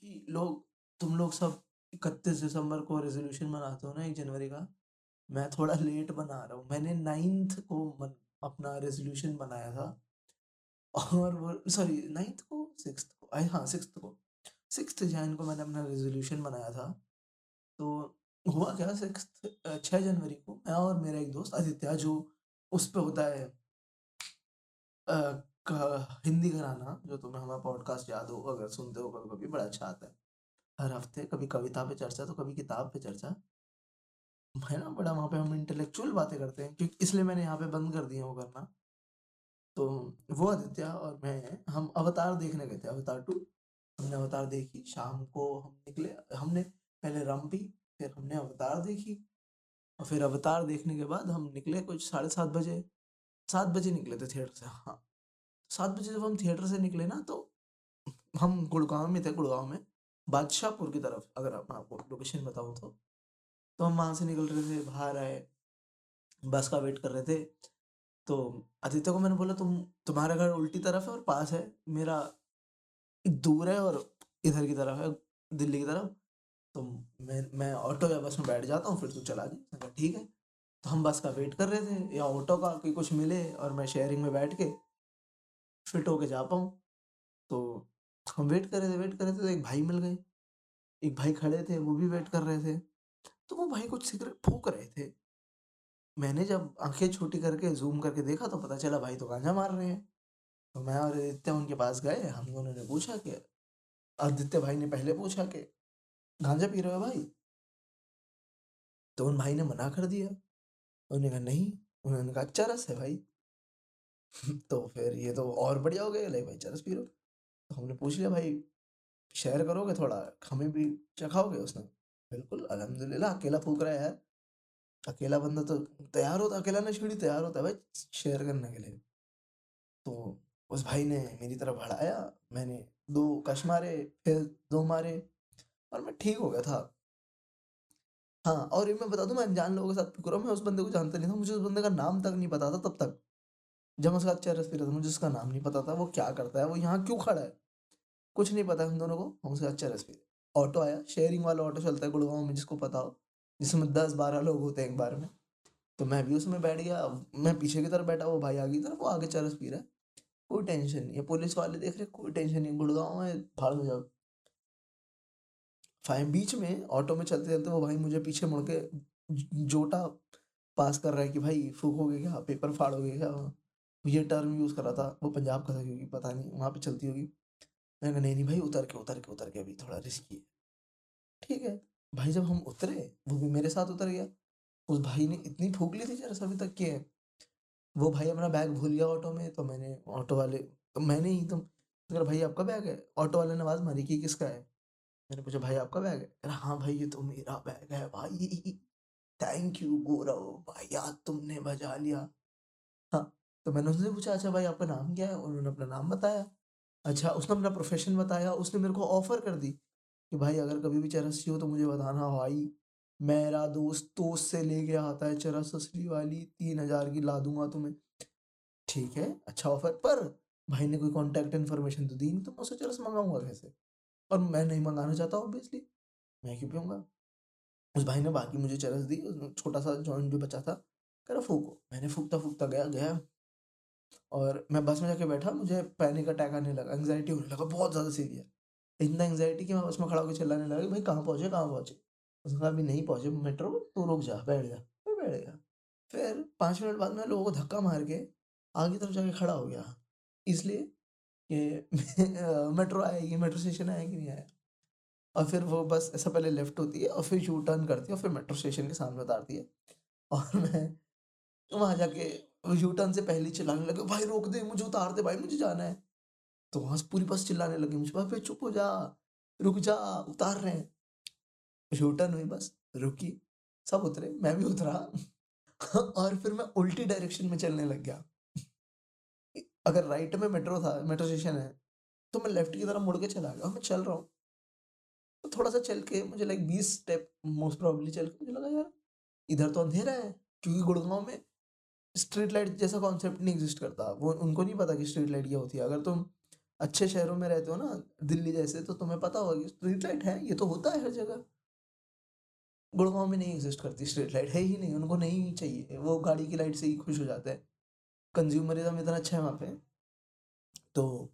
कि लोग तुम लोग सब इकतीस दिसंबर को रेजोल्यूशन बनाते हो ना एक जनवरी का? मैं थोड़ा लेट बना रहा हूँ। मैंने नाइन्थ को मन, अपना रेजोल्यूशन बनाया था। और वो सॉरी नाइन्थ को सिक्स को? आई हाँ सिक्स को। सिक्स जैन को मैंने अपना रेजोल्यूशन बनाया था। तो हुआ क्या सिक्स छः जनवरी को? मैं और मेरा एक दोस्त आदित्य जो उस पर होता है हिंदी कराना जो तुम्हें हमारा पॉडकास्ट याद हो, अगर सुनते हो कभी कभी बड़ा अच्छा आता है। हर हफ़्ते कभी कविता पे चर्चा तो कभी किताब पे चर्चा। है ना? बड़ा वहाँ पे हम इंटेलेक्चुअल बातें करते हैं, क्योंकि इसलिए मैंने यहाँ पे बंद कर दिया वो करना। तो वो आदित्य और मैं, हम अवतार देखने गए थे, अवतार टू। हमने अवतार देखी, शाम को हम निकले, हमने पहले रम पी फिर हमने अवतार देखी, और फिर अवतार देखने के बाद हम निकले कुछ साढ़े सात बजे। सात बजे निकले थे थिएटर से हाँ। सात बजे जब हम थिएटर से निकले ना तो हम गुड़गांव में थे, गुड़गांव में, बादशाहपुर की तरफ़, अगर आप- आपको लोकेशन बताऊँ तो। तो हम वहाँ से निकल रहे थे, बाहर आए, बस का वेट कर रहे थे। तो आदित्य को मैंने बोला, तुम, तुम्हारा घर उल्टी तरफ़ है और पास है, मेरा दूर है और इधर की तरफ़ है, दिल्ली की तरफ़। तो मैं मैं ऑटो या बस में बैठ जाता हूँ, फिर तू चला जी। ठीक है। तो हम बस का वेट कर रहे थे, या ऑटो का कि कुछ मिले और मैं शेयरिंग में बैठ के फिट होके जा पाऊँ। तो हम वेट कर रहे थे, वेट कर रहे थे तो एक भाई मिल गए। एक भाई खड़े थे, वो भी वेट कर रहे थे। तो वो भाई कुछ सिगरेट फूक रहे थे। मैंने जब आँखें छोटी करके जूम करके देखा तो पता चला भाई तो गांजा मार रहे हैं। तो मैं और आदित्य उनके पास गए, हम दोनों ने पूछा कि, आदित्य भाई ने पहले पूछा कि, गांजा पी रहे हो भाई? तो उन भाई ने मना कर दिया। उन्होंने कहा, नहीं। उन्होंने कहा अच्छा रस है भाई। तो फिर ये तो और बढ़िया हो गया लाइक भाई चरस पी लो तो हमने पूछ लिया, भाई, शेयर करोगे थोड़ा? हमें भी चखाओगे उसने बिल्कुल, अल्हम्दुलिल्लाह, अकेला फूक रहा है यार। अकेला बंदा तो तैयार होता, अकेला नशेड़ी तैयार होता है भाई शेयर करने के लिए। तो उस भाई ने मेरी तरफ़ बढ़ाया, मैंने दो कश मारे, फिर दो मारे और मैं ठीक हो गया था। हाँ और ये मैं बता दूँ, मैं अनजान लोगों के साथ पी रहा हूँ, मैं उस बंदे को जानता नहीं था, मुझे उस बंदे का नाम तक नहीं पता था तब तक। जब मैं उसका चेहरा रहा था, मुझे उसका नाम नहीं पता था, वो क्या करता है, वो यहाँ क्यों खड़ा है? कुछ नहीं पता हम दोनों को, हम उसका अच्छा रस पी ऑटो आया, शेयरिंग वाला ऑटो चलता है गुड़गांव में, जिसको पता हो, जिसमें दस बारह लोग होते हैं एक बार में। तो मैं भी उसमें बैठ गया मैं पीछे की तरफ़ बैठा, वो भाई आगे की तरफ़, वो आगे चरस पी रहा है। कोई टेंशन नहीं है, पुलिस वाले देख रहे कोई टेंशन नहीं गुड़गांव में भाड़ जाओ। फाइन, बीच में ऑटो में चलते चलते वो भाई मुझे पीछे मुड़ के जोटा पास कर रहा है कि भाई फूकोगे क्या, पेपर फाड़ोगे क्या? ये टर्म यूज़ कर था वो पंजाब का था क्योंकि पता नहीं वहाँ पे चलती होगी। मैंने कहा नहीं नहीं भाई उतर के उतर के उतर के अभी थोड़ा रिस्की है। ठीक है भाई जब हम उतरे वो भी मेरे साथ उतर गया। उस भाई ने इतनी फूक ली थी जरा अभी तक कि वो भाई अपना बैग भूल गया ऑटो में तो मैंने ऑटो वाले तो मैंने ही तुम अगर भाई आपका बैग है? ऑटो वाले ने आवाज़ मारी कि किसका है? मैंने पूछा भाई आपका बैग है? रहा, हाँ भाई ये तो मेरा बैग है भाई। थैंक यू गौरव भाई यार तुमने बजा लिया। हाँ तो मैंने उससे पूछा अच्छा भाई, आपका नाम क्या है? उन्होंने अपना नाम बताया। अच्छा उसने अपना प्रोफेशन बताया, उसने मेरे को ऑफ़र कर दी कि भाई, अगर कभी भी चरस हो तो मुझे बताना भाई। मेरा दोस्त दोस्त से लेके आता है चरस असली वाली, तीन हज़ार की ला दूँगा तुम्हें। ठीक है अच्छा ऑफ़र पर भाई ने कोई कांटेक्ट इन्फॉर्मेशन तो दी नहीं तो मैं उससे चरस मंगाऊँगा कैसे? और मैं नहीं मंगाना चाहता ऑब्वियसली मैं क्यों पीऊँगा? उस भाई ने बाकी मुझे चरस दी छोटा सा जॉइंट जो बचा था कह रहा फूको। मैंने फूकता फूकता गया गया। और मैं बस में जाके बैठा, मुझे पैनिक अटैक आने लगा एंग्जाइटी होने लगा, बहुत ज़्यादा सीरियस इतना एंगजाइटी कि मैं बस में खड़ा होकर चिल्लाने लगा कि भाई कहाँ पहुँचे कहाँ पहुँचे? उसने कहा, अभी नहीं पहुँचे मेट्रो तो रुक जा, बैठ जा। मैं बैठ गया। फिर पाँच मिनट बाद मैं लोगों को धक्का मार के आगे तरफ़ जाके खड़ा हो गया। इसलिए कि मेट्रो आएगी मेट्रो स्टेशन आया कि नहीं आया। और फिर वो बस ऐसा पहले लेफ़्ट होती है और फिर यू टर्न करती है और फिर मेट्रो स्टेशन के सामने उतारती है। और मैं वहाँ जाके यू टर्न से पहले चिल्लाने लगे, भाई रोक दे, मुझे उतार दे, भाई मुझे जाना है। तो वहाँ से पूरी बस चिल्लाने लगी मुझे, भाई चुप हो जा, रुक जा, उतार रहे यू टर्न हुई बस, रुकी, सब उतरे, मैं भी उतरा और फिर मैं उल्टी डायरेक्शन में चलने लग गया। अगर राइट में मेट्रो था मेट्रो स्टेशन है तो मैं लेफ़्ट की तरफ़ मुड़ के चला गया मैं चल रहा हूँ। तो थोड़ा सा चल के मुझे लाइक बीस स्टेप मोस्ट प्रॉब्ली चल के मुझे लगा, यार, इधर तो अंधेरा है, क्योंकि गुड़गांव में स्ट्रीट लाइट जैसा कॉन्सेप्ट नहीं एग्जिस्ट करता। वो, उनको नहीं पता कि स्ट्रीट लाइट क्या होती है। अगर तुम अच्छे शहरों में रहते हो ना, दिल्ली जैसे तो तुम्हें पता होगा कि स्ट्रीट लाइट है, ये तो होता है हर जगह। गुड़गांव में नहीं एग्जिस्ट करती स्ट्रीट लाइट, है ही नहीं, उनको नहीं चाहिए। वो गाड़ी की लाइट से ही खुश हो जाते हैं। कंज्यूमरिज्म इतना अच्छा है वहाँ पे। तो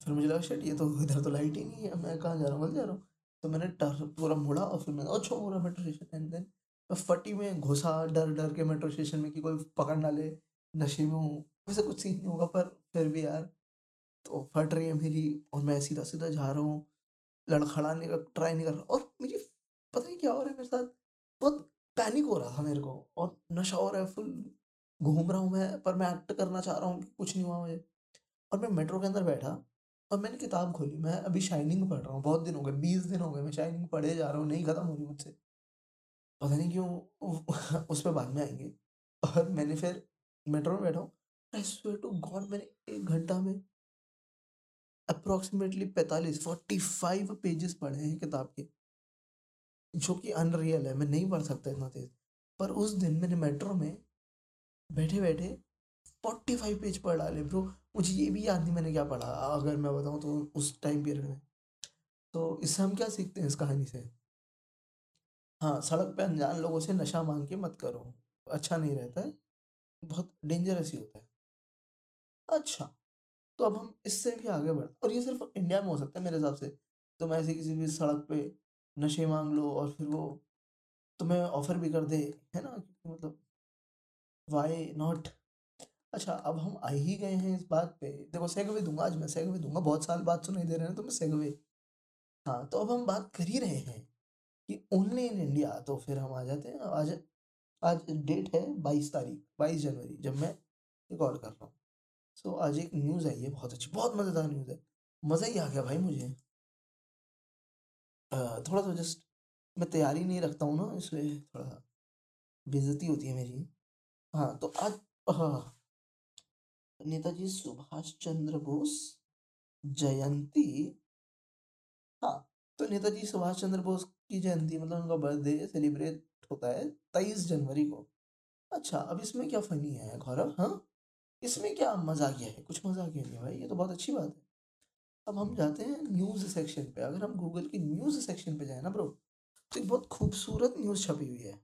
फिर मुझे लगा शर्ट ये तो इधर तो लाइट ही नहीं है। मैं कहाँ जा रहा हूँ? जा रहा हूँ। तो मैंने टर्न पूरा मुड़ा और फिर मैंने अच्छा पूरा मेट्रो स्टेशन एंड देन फटी में घुसा डर डर के मेट्रो स्टेशन में कि कोई पकड़ ना ले, नशे में हूँ वैसे कुछ सीन नहीं होगा, पर फिर भी यार तो फट रही है मेरी और मैं सीधा सीधा जा रहा हूँ लड़खड़ाने का ट्राई नहीं कर रहा और मुझे पता नहीं क्या हो रहा है मेरे साथ, बहुत पैनिक हो रहा था मेरे को और नशा हो रहा है फुल घूम रहा हूँ मैं, पर मैं एक्ट करना चाह रहा हूँ कि कुछ नहीं हुआ मुझे। और मैं मेट्रो के अंदर बैठा और मैंने किताब खोली, मैं अभी शाइनिंग पढ़ रहा हूँ, बहुत दिन हो गए, बीस दिन हो गए, मैं शाइनिंग पढ़े जा रहा हूँ, नहीं ख़त्म हो रही मुझसे। पता नहीं क्यों उस पर बाद में आएँगे। और मैंने फिर मेट्रो में बैठा हूँ। आई स्वेयर टू गॉड मैंने एक घंटा में अप्रोक्सीमेटली पैंतालीस फोर्टी फाइव पेजेस पढ़े हैं किताब के। जो कि अनरियल है, मैं नहीं पढ़ सकता इतना तेज। पर उस दिन मैंने मेट्रो में बैठे बैठे फोर्टी फाइव पेज पढ़ डाले, ब्रो, मुझे ये भी याद नहीं मैंने क्या पढ़ा? अगर मैं बताऊँ तो उस टाइम पीरियड में। तो इससे हम क्या सीखते हैं इस कहानी से? हाँ सड़क पे अनजान लोगों से नशा मांग के मत करो। अच्छा नहीं रहता है। बहुत डेंजरस ही होता है। अच्छा तो अब हम इससे भी आगे बढ़ और ये सिर्फ़ इंडिया में हो सकता है मेरे हिसाब से। तुम ऐसे किसी भी सड़क पे नशे मांग लो और फिर वो तुम्हें ऑफ़र भी कर दे, है ना? मतलब वाई नॉट अच्छा अब हम आ ही गए हैं इस बात पे। देखो सेगवे दूँगा आज मैं सेगवे दूँगा। बहुत साल बाद सुनाई दे रहे हैं तो मैं सेगवे हाँ तो अब हम बात कर ही रहे हैं। कि ओनली इन इंडिया तो फिर हम आ जाते हैं। आज आज डेट है बाईस तारीख, बाईस जनवरी, जब मैं रिकॉर्ड कर रहा हूँ। सो आज एक न्यूज़ आई है, बहुत अच्छी, बहुत मज़ेदार न्यूज़ है। मज़ा ही आ गया भाई मुझे। थोड़ा सा जस्ट मैं तैयारी नहीं रखता हूँ ना, इसलिए थोड़ा बेजती होती है मेरी। हाँ तो आज हाँ। नेताजी सुभाष चंद्र बोस जयंती हाँ तो नेताजी सुभाष चंद्र बोस की जयंती मतलब उनका बर्थडे सेलिब्रेट होता है तेईस जनवरी को। अच्छा अब इसमें क्या फनी है गौरव? हाँ? इसमें क्या मजाकिया है? कुछ मजाकिया नहीं भाई? ये तो बहुत अच्छी बात है। अब हम जाते हैं न्यूज़ सेक्शन पे। अगर हम गूगल की न्यूज़ सेक्शन पे जाए ना ब्रो तो एक बहुत खूबसूरत न्यूज़ छपी हुई है।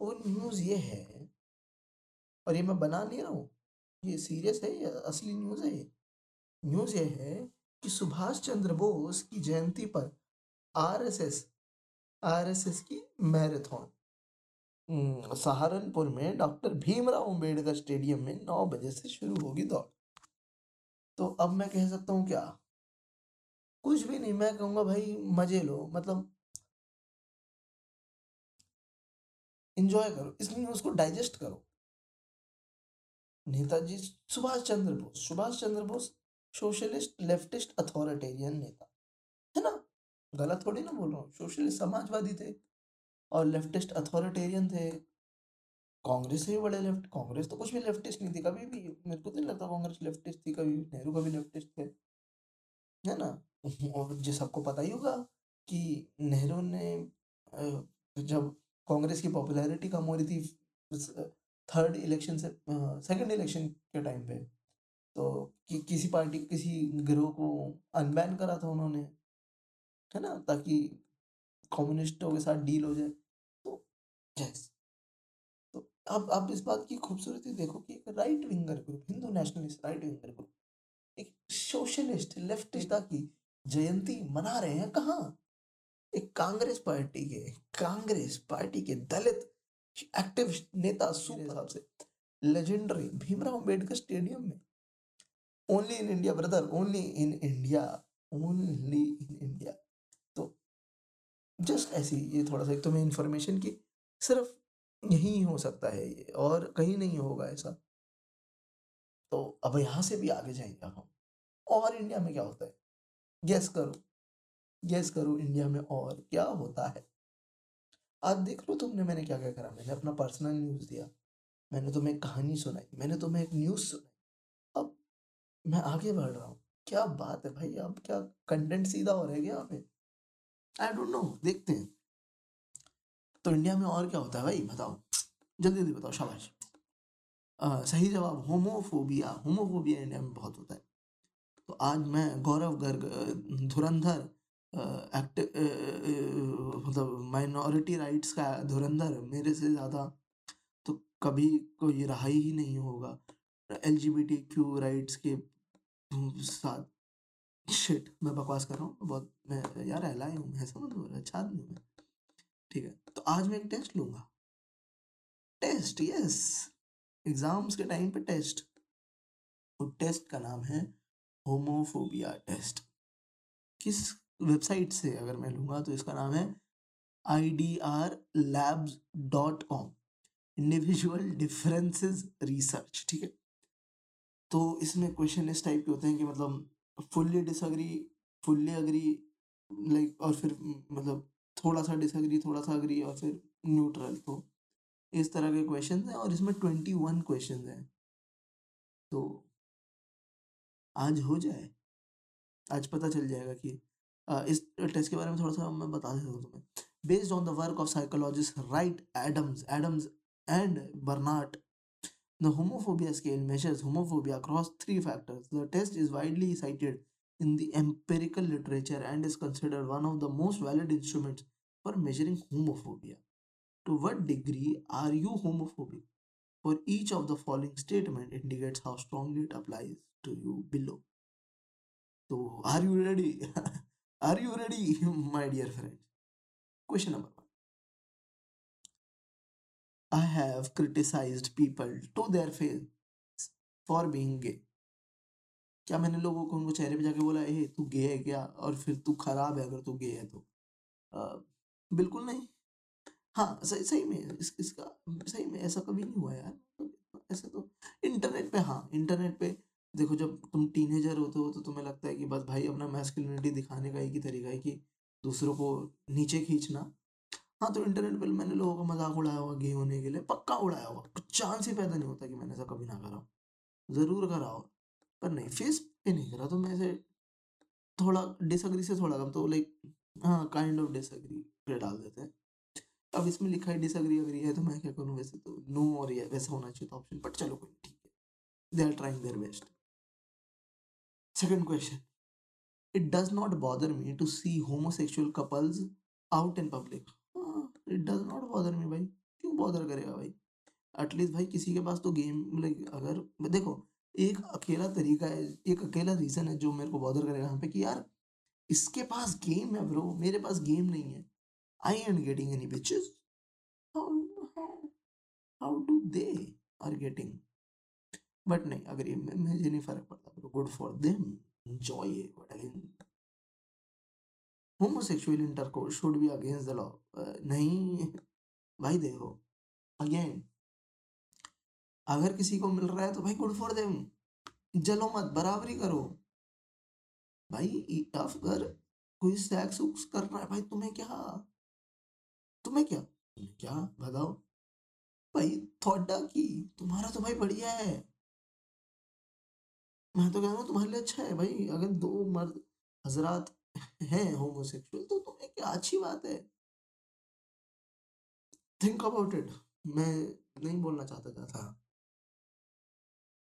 वो न्यूज़ ये है, और ये मैं बना नहीं रहा हूँ। ये सीरियस है? या असली न्यूज़ है? ये न्यूज़ ये है कि सुभाष चंद्र बोस की जयंती पर आरएसएस आरएसएस की मैराथन। सहारनपुर में डॉक्टर भीमराव अंबेडकर स्टेडियम में नौ बजे से शुरू होगी दौड़। तो अब मैं कह सकता हूँ क्या? कुछ भी नहीं, मैं कहूँगा भाई, मज़े लो मतलब इंजॉय करो इस न्यूज़ को डाइजेस्ट करो। Netaji, Subhash Chandra Bose, Subhash Chandra Bose socialist, leftist, authoritarian नेता। है ना? गलत थोड़ी ना बोल रहा हूँ। सोशलिस्ट समाजवादी थे और लेफ्टिस्ट अथॉरिटेरियन थे। कांग्रेस से भी बड़े लेफ़्ट, कांग्रेस तो कुछ भी लेफ्टिस्ट नहीं थी। कभी भी, मेरे को तो नहीं लगता कांग्रेस लेफ्टिस्ट थी कभी नेहरू कभी लेफ्टिस्ट थे। है ना? और जो सबको पता ही होगा कि नेहरू ने जब कांग्रेस की पॉपुलैरिटी कम हो रही थी थर्ड इलेक्शन से सेकंड इलेक्शन के टाइम पे। तो कि किसी पार्टी किसी गिरोह को अनबैन करा था उन्होंने है ना? ताकि कम्युनिस्टों के साथ डील हो जाए। तो यस तो अब आप इस बात की खूबसूरती देखो कि एक right winger group Hindu nationalist right winger group एक सोशलिस्ट लेफ्टिस्ट की जयंती मना रहे हैं कहाँ? एक कांग्रेस पार्टी के कांग्रेस पार्टी के दलित एक्टिव नेता सुपर से। लेजेंडरी भीमराव अंबेडकर स्टेडियम में। Only in India brother only in India only in India तो जस्ट ऐसी ये थोड़ा सा तुम्हें इंफॉर्मेशन की सिर्फ़ यही हो सकता है ये, और कहीं नहीं होगा ऐसा। तो अब यहाँ से भी आगे जाएँगे हम और इंडिया में क्या होता है? गैस करो। गैस करो इंडिया में और क्या होता है। आज देख लो तुमने मैंने क्या क्या करा। मैंने अपना पर्सनल न्यूज़ दिया। मैंने तुम्हें कहानी सुनाई। मैंने तुम्हें एक न्यूज़ सुनाई। मैं आगे बढ़ रहा हूँ। क्या बात है भाई अब क्या कंटेंट सीधा हो रहा है यहाँ पे? आई डोंट नो देखते हैं। तो इंडिया में और क्या होता है भाई, बताओ। जल्दी जल्दी बताओ, शाबाश। सही जवाब होमोफोबिया होमोफोबिया इंडिया में बहुत होता है। तो आज मैं गौरव गर्ग धुरंधर एक्टिव मतलब माइनॉरिटी राइट्स का धुरंधर मेरे से ज़्यादा तो कभी कोई रहा ही नहीं होगा। L G B T Q rights के, साथ। शिट मैं बकवास कर रहा हूँ, बहुत, मैं, यार एलाई हूँ, मैं समझ लो अच्छा आदमी हूँ मैं। ठीक है तो आज मैं एक टेस्ट लूँगा। टेस्ट यस एग्ज़ाम्स के टाइम पे टेस्ट और टेस्ट का नाम है होमोफोबिया टेस्ट किस वेबसाइट से अगर मैं लूँगा तो इसका नाम है I D R labs dot com individual differences research ठीक है? तो इसमें क्वेश्चन इस टाइप के होते हैं कि मतलब fully disagree fully agree like और फिर मतलब थोड़ा सा डिसअग्री थोड़ा सा अग्री और फिर न्यूट्रल तो इस तरह के क्वेश्चन हैं और इसमें ट्वेंटी वन क्वेश्चन हैं। तो आज हो जाए। आज पता चल जाएगा कि इस टेस्ट के बारे में थोड़ा सा मैं बता देता हूँ तुम्हें। Based on the work of psychologist Wright Adams Adams and Bernat The homophobia scale measures homophobia across three factors. The test is widely cited in the empirical literature and is considered one of the most valid instruments for measuring homophobia. To what degree are you homophobic? For each of the following statement indicates how strongly it applies to you below. So, are you ready? Are you ready, my dear friends? Question number. I have criticized people to their face for being gay. क्या मैंने लोगों को उनको चेहरे पे जाके बोला ए तू गे है क्या? और फिर तू खराब है अगर तू गे है तो। आ, बिल्कुल नहीं। हाँ सही सही में इस, इसका सही में ऐसा कभी नहीं हुआ यार। मतलब ऐसे तो इंटरनेट पे हाँ इंटरनेट पे देखो जब तुम टीनेजर होते हो तो तुम्हें लगता है कि बस भाई अपना मैस्कुलिनिटी दिखाने का एक ही तरीका है कि दूसरों को नीचे खींचना। हाँ तो इंटरनेट पर मैंने लोगों का मज़ाक उड़ाया हुआ गे होने के लिए, पक्का उड़ाया हुआ कुछ चांस ही पैदा नहीं होता कि मैंने ऐसा कभी ना करा ज़रूर करा हो, पर नहीं फेस पे नहीं करा। तो मैं ऐसे थोड़ा डिसअग्री से थोड़ा कम तो लाइक हाँ काइंड ऑफ़ डिसअग्री पे डाल देते हैं। अब इसमें लिखा है डिसअग्री अग्री है तो मैं क्या करूँ? वैसे तो नो और ये, वैसा होना चाहिए था ऑप्शन बट चलो कोई ठीक है। They are trying their best Second question. It does not bother me to see homosexual couples out in public. It does not bother me भाई। क्यों बॉदर करेगा भाई? एटलीस्ट भाई किसी के पास तो गेम लाइक अगर देखो, एक अकेला तरीका है, एक अकेला रीज़न है जो मेरे को बॉदर करेगा यहाँ पे कि यार, इसके पास गेम है ब्रो मेरे पास गेम नहीं है। I and getting any bitches how do they are getting but नहीं, अगर मुझे नहीं फ़र्क पड़ता good for them enjoy it again intercourse should be against the law. Uh, नहीं भाई देखो अगेन अगर किसी को मिल रहा है तो भाई गुड फॉर देम जलो मत बराबरी करो। भाई अगर कोई सेक्स उक्स कर रहा है भाई तुम्हें क्या? तुम्हें क्या? तुम्हें क्या? बताओ भाई थोड़ा की तुम्हारा तो भाई बढ़िया है। मैं तो कह रहा हूँ तुम्हारे लिए अच्छा है भाई अगर दो मर्द हजरात हैं होमोसेक्सुअल तो तुम्हें क्या अच्छी बात है? थिंक अबाउट इट मैं नहीं बोलना चाहता था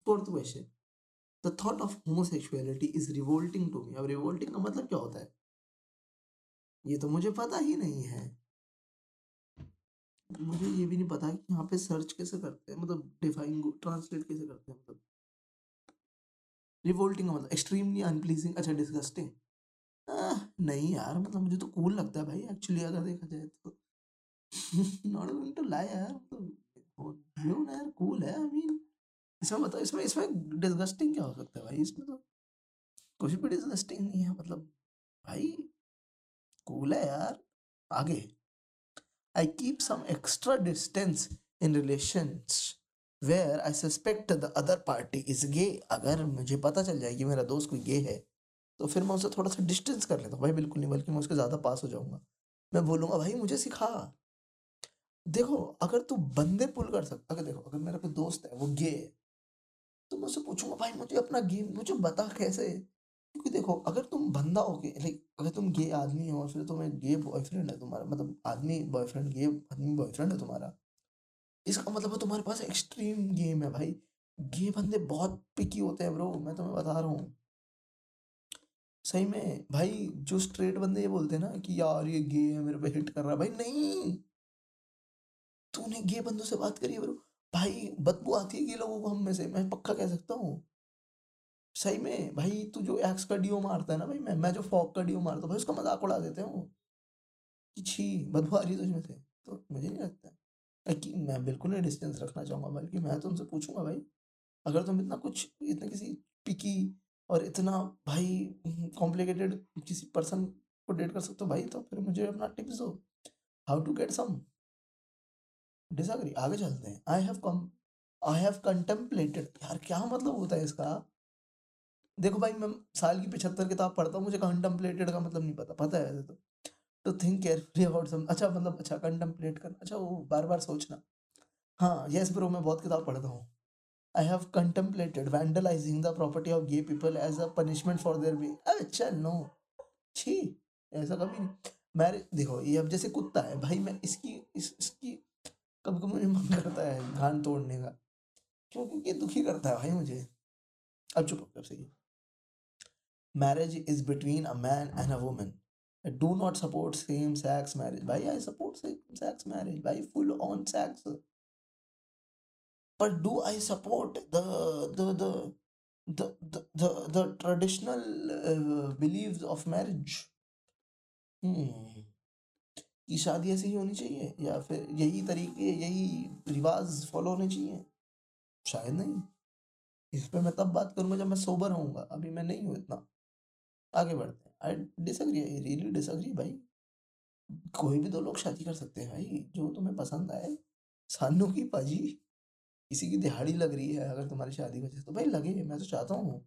fourth question the thought of homosexuality is revolting to me अब रिवोल्टिंग का मतलब क्या होता है? ये तो मुझे पता ही नहीं है। मुझे ये भी नहीं पता कि यहाँ पे सर्च कैसे करते हैं मतलब डिफाइन ट्रांसलेट कैसे करते हैं मतलब। रिवोल्टिंग मतलब एक्सट्रीमली अनप्लीजिंग अच्छा डिस्गस्टिंग नहीं यार मतलब मुझे तो कूल लगता है भाई एक्चुअली अगर देखा जाए तो। नॉट गोइंग टू लाई यार मतलब यू ना यार कूल है आई मीन इसमें बताओ इसमें इसमें डिस्गस्टिंग क्या हो सकता है भाई? इसमें तो कुछ भी डिस्गस्टिंग नहीं है मतलब भाई कूल है यार। आगे। I keep some extra distance in relations where I suspect the other party is gay अगर मुझे पता चल जाए कि मेरा दोस्त कोई गे है तो फिर मैं उसे थोड़ा सा डिस्टेंस कर लेता हूँ। भाई, बिल्कुल नहीं, बल्कि मैं उसके ज़्यादा पास हो जाऊँगा। मैं बोलूँगा, भाई, मुझे सिखा। देखो, अगर तू बंदे पुल कर सकता अगर देखो, अगर मेरा कोई दोस्त है, वो गे है तो मैं उससे पूछूँगा, भाई, मुझे अपना गेम मुझे बता कैसे? क्योंकि देखो, अगर तुम बंदा हो गए लाइक अगर तुम गे आदमी हो, फिर तुम्हें गे बॉयफ्रेंड है तुम्हारा मतलब आदमी बॉयफ्रेंड गे आदमी बॉयफ्रेंड है तुम्हारा। इसका मतलब है तुम्हारे पास एक्सट्रीम गेम है, भाई। गे बंदे बहुत पिकी होते हैं ब्रो मैं तुम्हें बता रहा हूँ। सही में, भाई जो स्ट्रेट बंदे ये बोलते हैं ना कि, यार ये गे है, मेरे पे हिट कर रहा है। भाई नहीं। तूने गे बंदों से बात करी है ब्रो भाई बदबू आती है गे लोगों को हम में से, मैं पक्का कह सकता हूँ। सही में, भाई तू जो एक्स का डीओ मारता है ना भाई, मैं मैं जो फॉक का डीओ मारता हूँ भाई, उसका मज़ाक उड़ा देते हैं वो। कि छी, बदबू आ रही है तुझमें से। तो मुझे नहीं लगता। कि मैं बिल्कुल नहीं डिस्टेंस रखना चाहूँगा बल्कि मैं तो उनसे पूछूँगा भाई। अगर तुम इतना कुछ, इतना किसी पिकी और इतना भाई कॉम्प्लिकेटेड किसी पर्सन को डेट कर सकते हो भाई तो फिर मुझे अपना टिप्स दो। How to get some disagree आगे चलते हैं। I have come I have contemplated यार, क्या मतलब होता है इसका? देखो भाई, मैं साल की पिछहत्तर किताब पढ़ता हूँ, मुझे कंटेम्पलेटेड का मतलब नहीं पता। पता है वैसे तो। To think carefully about some अच्छा मतलब अच्छा कंटेम्पलेट करना। अच्छा वो बार बार सोचना। हाँ यस ब्रो मैं बहुत किताब पढ़ता हूँ। I have contemplated vandalizing the property of gay people as a punishment for their being अरे चल नो छी ऐसा कभी नहीं मैरिज देखो ये अब जैसे कुत्ता है भाई मैं इसकी इस, इसकी कभी कभी मुझे मन करता है घान तोड़ने का क्यों क्योंकि दुखी करता है भाई मुझे अब चुप कर सही marriage is between a man and a woman I do not support same sex marriage भाई I support same sex marriage भाई full on sex but do I support the the the the the, the, the traditional uh, beliefs of marriage? Hmm. कि शादी ऐसी ही होनी चाहिए? या फिर यही तरीके यही रिवाज फॉलो होने चाहिए? शायद नहीं। इस पे मैं तब बात करूँगा जब मैं सोबर होऊँगा अभी मैं नहीं हूँ इतना। आगे बढ़ते हैं। I disagree I really disagree भाई। कोई भी दो लोग शादी कर सकते हैं भाई। जो तुम्हें पसंद आए। सानू की पाजी। किसी की दिहाड़ी लग रही है, अगर तुम्हारी शादी वजह से तो भाई लगे, मैं तो चाहता हूँ।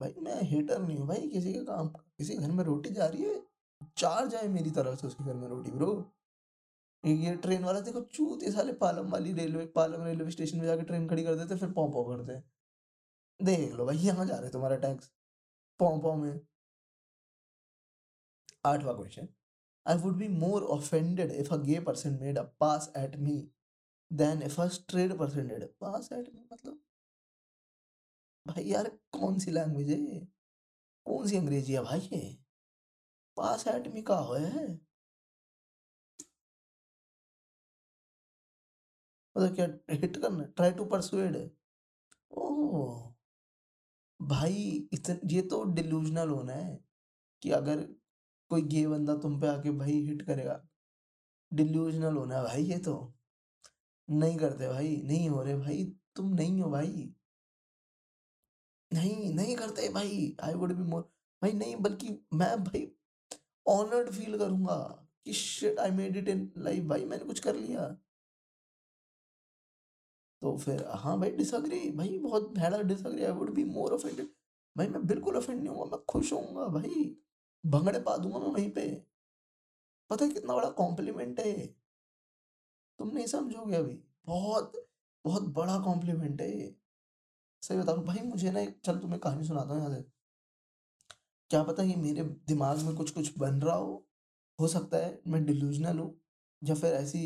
भाई मैं हेटर नहीं हूँ भाई, किसी का काम, किसी घर में रोटी जा रही है, चार जाए मेरी तरफ़ से उसके घर में रोटी ब्रो ये ट्रेन वाला देखो, चूत साले पालम वाली रेलवे पालम रेलवे स्टेशन में जाके ट्रेन खड़ी कर देते, फिर पौ पौ करते। देख लो भाई, यहाँ जा रहे तुम्हारा टैक्स पौ पौ में। आठवां question I would be more offended if a gay person made a pass at me than first trade presented at में मतलब भाई यार कौन सी लैंग्वेज है कौन सी अंग्रेज़ी है भाई ये? पास एट में का हो है? मतलब क्या हिट करना ट्राई टू परसुएड ओह! भाई इतन, ये तो डिल्यूजनल होना है कि अगर कोई गे बंदा तुम पे आके भाई हिट करेगा। डिल्यूजनल होना है भाई ये तो। नहीं करते भाई, नहीं हो रहे भाई, तुम नहीं हो भाई। नहीं नहीं करते भाई आई वुड बी मोर भाई नहीं, बल्कि मैं भाई ऑनर्ड फील करूँगा कि shit I made it in life भाई मैंने कुछ कर लिया। तो फिर हाँ भाई डिसअग्री भाई बहुत भैड़ा disagree I would be more offended भाई मैं बिल्कुल ऑफेंड नहीं होऊँगा, मैं खुश होऊँगा भाई। भंगड़े पा दूँगा मैं वहीं पे। पता है कितना बड़ा कॉम्प्लीमेंट है। तुम नहीं समझोगे अभी। बहुत बहुत बड़ा कॉम्प्लीमेंट है ये। सही बता रहा भाई मुझे ना चल तुम्हें कहानी सुनाता हूँ यहाँ से। क्या पता ये मेरे दिमाग में कुछ कुछ बन रहा हो। हो सकता है मैं डिल्यूजनल हूँ या फिर ऐसी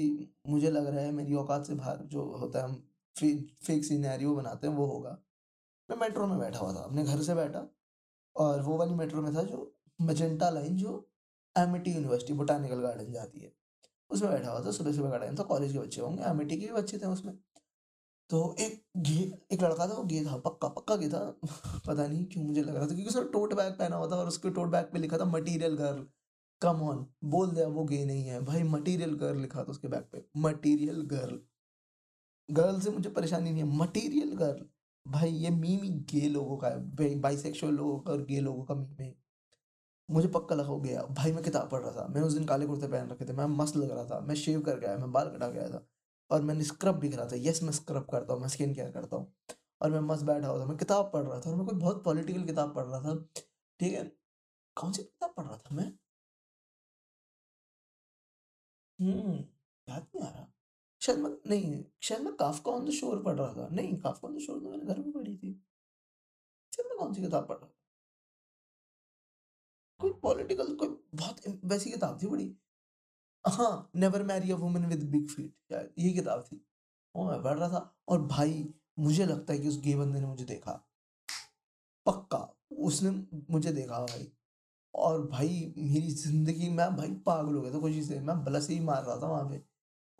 मुझे लग रहा है मेरी औकात से बाहर जो होता है हम फे, फेक सीनैरियो बनाते हैं वो होगा। मैं मेट्रो में बैठा हुआ था अपने घर से बैठा और वो वाली मेट्रो में था जो मजेंटा लाइन जो एमिटी यूनिवर्सिटी बोटानिकल गार्डन जाती है। उसमें बैठा हुआ था, सुबह सुबह का टाइम था कॉलेज के बच्चे होंगे एमिटी के भी बच्चे थे उसमें। तो एक गे, एक लड़का था, वो गे था, पक्का पक्का गे था। पता नहीं क्यों मुझे लग रहा था, क्योंकि उसने टोट बैग पहना हुआ था और उसके टोट बैग पे लिखा था, मटीरियल गर्ल कम ऑन बोल दिया वो गे नहीं है भाई, मटीरियल गर्ल लिखा था उसके बैग पे। Material girl. गर्ल से मुझे परेशानी नहीं है, मटीरियल गर्ल? भाई, ये मीम ही गे लोगों का है बाइसेक्सुअल लोगों का और गे लोगों का मीम है। मुझे पक्का लगा हो गया। भाई, मैं किताब पढ़ रहा था। मैंने उस दिन काले कुर्ते पहन रखे थे। मैं मस्त लग रहा था। मैं शेव करके आया, मैं बाल कटा गया था। और मैंने स्क्रब भी करा था। यस मैं स्क्रब करता हूँ, मैं स्किन केयर करता हूँ। और मैं मस्त बैठा हुआ था। मैं किताब पढ़ रहा था और मैं कोई बहुत पॉलिटिकल किताब पढ़ रहा था। ठीक है? कौन सी किताब पढ़ रहा था मैं? हम्म याद नहीं आ रहा। शायद मैं, नहीं, शायद मैं काफका ऑन द शोर पढ़ रहा था। नहीं काफका ऑन द शोर तो मैंने घर में पढ़ी थी। शायद मैं कौन सी किताब पढ़ रहा था? कोई पॉलिटिकल कोई बहुत वैसी किताब थी बड़ी। हाँ never marry a woman with big feet शायद यही किताब थी। वो मैं पढ़ रहा था और भाई, मुझे लगता है कि उस गे बंदे ने मुझे देखा। पक्का, उसने मुझे देखा भाई। और भाई, मेरी ज़िंदगी में भाई पागल हो गया था खुशी से, मैं ब्लश ही मार रहा था वहाँ पे।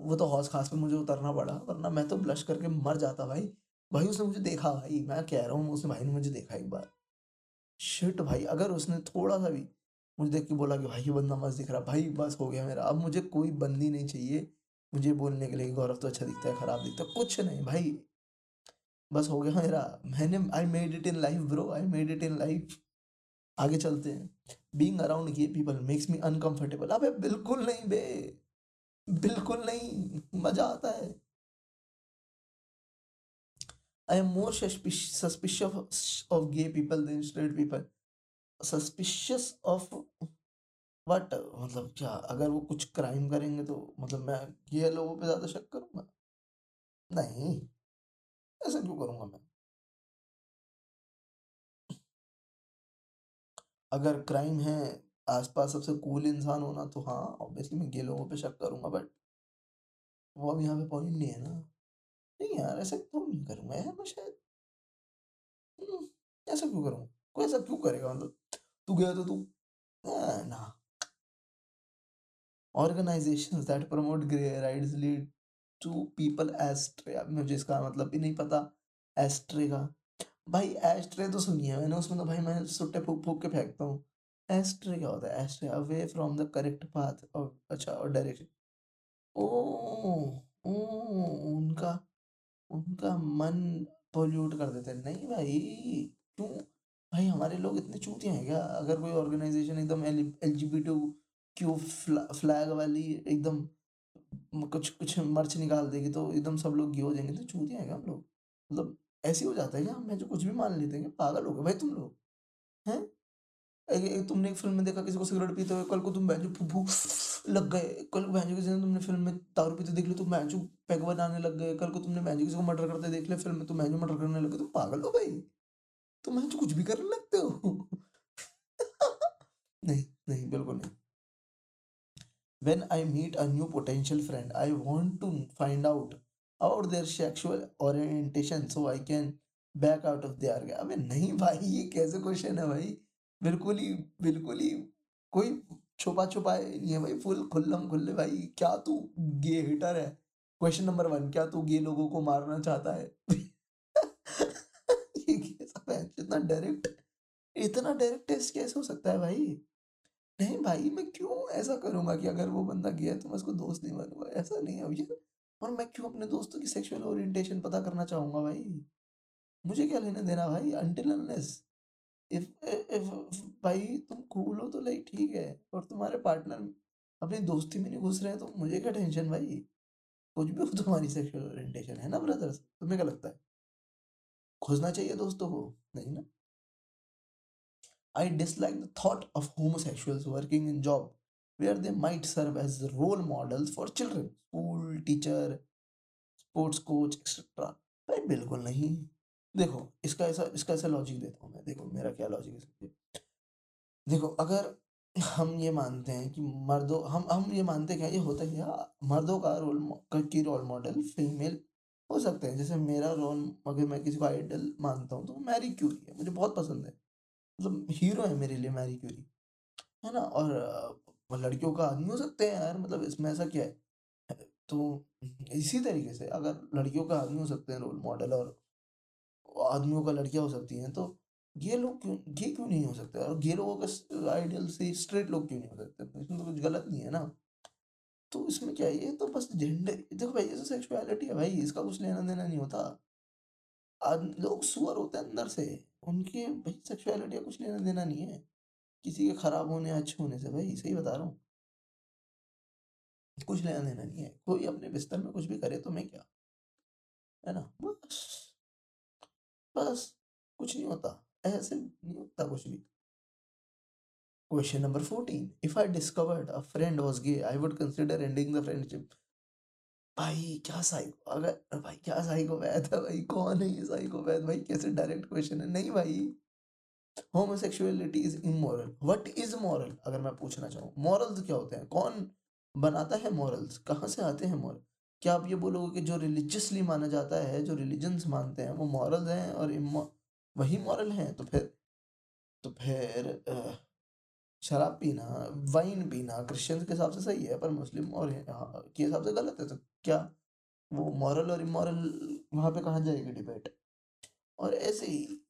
वो तो हौस खास पे मुझे उतरना पड़ा, वरना मैं तो ब्लश करके मर जाता भाई। भाई, उसने मुझे देखा भाई, मैं कह रहा हूँ, उसने भाई ने मुझे देखा एक बार। शिट भाई, अगर उसने थोड़ा सा भी मुझे देख के बोला कि भाई, ये बंदा मस्त दिख रहा भाई, बस हो गया मेरा। अब मुझे कोई बंदी नहीं चाहिए मुझे बोलने के लिए गौरव तो अच्छा दिखता है, खराब दिखता है, कुछ नहीं भाई। बस हो गया मेरा। मैंने I made it in life bro I made it in life आगे चलते हैं। Being around gay people makes me uncomfortable अबे, बिल्कुल नहीं बे। बिल्कुल नहीं। मज़ा आता है। I am more suspicious of gay people than straight people suspicious of what मतलब क्या, अगर वो कुछ क्राइम करेंगे तो मतलब मैं ये लोगों पे ज़्यादा शक करूँगा? नहीं। ऐसा क्यों करूँगा मैं? अगर क्राइम है, आसपास सबसे कूल इंसान होना तो हाँ ऑब्वियसली मैं गे लोगों पे शक करूँगा बट वो अब यहाँ पे पॉइंट नहीं है ना। नहीं यार ऐसा क्यों नहीं करूँगा यार मैं शायद हम्म, ऐसा क्यों करूँ? कोई ऐसा क्यों करेगा मतलब? तू गया तो तू। ना। Organisations that promote grey rights lead to people astray मुझे इसका मतलब भी नहीं पता। एस्ट्रे का। भाई एस्ट्रे तो सुनिए मैंने उसमें तो भाई मैं सुट्टे फूक फूक के फेंकता हूँ। एस्ट्रे क्या होता है? Astray away from the correct path और अच्छा और डायरेक्शन ओ ओ उनका उनका मन पोल्यूट कर देते हैं। नहीं भाई, क्यों? भाई हमारे लोग इतने चूतिया हैं क्या? अगर कोई ऑर्गेनाइजेशन एकदम L G B two Q flag वाली एकदम कुछ कुछ मर्च निकाल देगी तो एकदम सब लोग गे हो जाएँगे। तो चूतिया हैं क्या हम लोग? मतलब ऐसे हो जाता है क्या? मैं जो कुछ भी मान लेते हैं पागल हो गए। भाई तुम लोग, हैं? तुमने एक फ़िल्म में देखा किसी को सिगरेट पीते हुए कल को तुम बहन फूफू लग गए कल को बहन किसी ने तुमने फ़िल्म में दारू पीते देख लो तुम बहन पैग बनाने लग गए कल को तुमने बहन किसी को मर्डर करते देख लिया फ़िल्म में तुम बहन मर्डर करने लगे तुम पागल हो भाई। तुम बहन कुछ भी करने लगते हो। नहीं नहीं बिल्कुल नहीं। When I meet a new potential friend, I want to find out about their sexual orientation so I can back out of their अबे नहीं भाई ये कैसे क्वेश्चन है भाई? बिल्कुल ही बिल्कुल ही कोई छुपा छुपा नहीं है भाई, फुल खुल्लम खुल्ले भाई, क्या तू गे हिटर है? क्वेश्चन नंबर वन क्या तू गे लोगों को मारना चाहता है? ये इतना डायरेक्ट इतना डायरेक्ट टेस्ट कैसे हो सकता है भाई? नहीं भाई, मैं क्यों ऐसा करूँगा कि अगर वो बंदा गया है तो मैं उसको दोस्त नहीं बनूँगा ऐसा नहीं है भैया। और मैं क्यों अपने दोस्तों की सेक्सुअल ओरिएंटेशन पता करना चाहूँगा भाई? मुझे क्या लेना देना भाई? अनटिल अनलेस इफ़ इफ़ भाई तुम कूल हो तो लाइक ठीक है और तुम्हारे पार्टनर अपनी दोस्ती में नहीं घुस रहे हैं तो मुझे क्या टेंशन भाई? कुछ भी हो तुम्हारी सेक्सुअल ओरिएंटेशन है ना ब्रदर्स तुम्हें क्या लगता है? खोजना चाहिए दोस्तों को नहीं ना? I dislike the thought of homosexuals working in job where they might serve as role models for children, school teacher, sports coach etcetera भाई बिल्कुल नहीं। देखो, इसका ऐसा इसका ऐसा लॉजिक देता हूँ मैं। देखो, मेरा क्या लॉजिक है देखो, अगर हम ये मानते हैं कि मर्दों, हम हम ये मानते हैं क्या? ये होता क्या? मर्दों का रोल की रोल मॉडल फीमेल हो सकते हैं। जैसे मेरा रोल अगर मैं किसी को आइडल मानता हूँ तो मैरी क्यूरी है? मुझे बहुत पसंद है। मतलब हीरो है मेरे लिए मैरी क्यूरी है ना? और लड़कियों का आदमी हो सकते हैं यार मतलब इसमें ऐसा क्या है? तो इसी तरीके से अगर लड़कियों का आदमी हो सकते हैं रोल मॉडल और आदमियों का लड़कियाँ हो सकती हैं तो ये लोग क्यों, ये क्यों नहीं हो सकते? और ये लोगों का आइडियल से स्ट्रेट लोग क्यों नहीं हो सकते? तो इसमें तो कुछ गलत नहीं है ना। तो इसमें क्या ये तो बस जेंडर, देखो भाई ये तो सेक्सुअलिटी है भाई, इसका कुछ लेना देना नहीं होता। लोग सुअर होते हैं अंदर से, उनके भाई सेक्सुअलिटी का कुछ लेना देना नहीं है। किसी के खराब होने, अच्छे होने से भाई, सही बता रहा हूँ। कुछ लेना देना नहीं है, कोई अपने बिस्तर में कुछ भी करे तो मैं क्या? है ना? बस। बस, कुछ नहीं होता, ऐसे नहीं होता कुछ भी। Question number fourteen if I discovered a friend was gay I would consider ending the friendship भाई, क्या साइको अगर भाई, क्या साइकोपैथ है भाई, कौन है ये साइकोपैथ भाई, कैसे डायरेक्ट क्वेश्चन है? नहीं भाई। Homosexuality is immoral what is moral अगर मैं पूछना चाहूँ मॉरल्स क्या होते हैं? कौन बनाता है मॉरल्स कहाँ से आते हैं मॉरल क्या आप ये बोलोगे कि जो रिलीजियसली माना जाता है जो रिलीजन्स मानते हैं वो मॉरल हैं और वही मॉरल हैं तो फिर तो फिर शराब पीना, वाइन पीना क्रिश्चियंस के हिसाब से सही है, पर मुस्लिम और हाँ, के हिसाब से गलत है, तो क्या वो मॉरल और इमॉरल वहाँ पे कहाँ जाएगी डिबेट? और ऐसे ही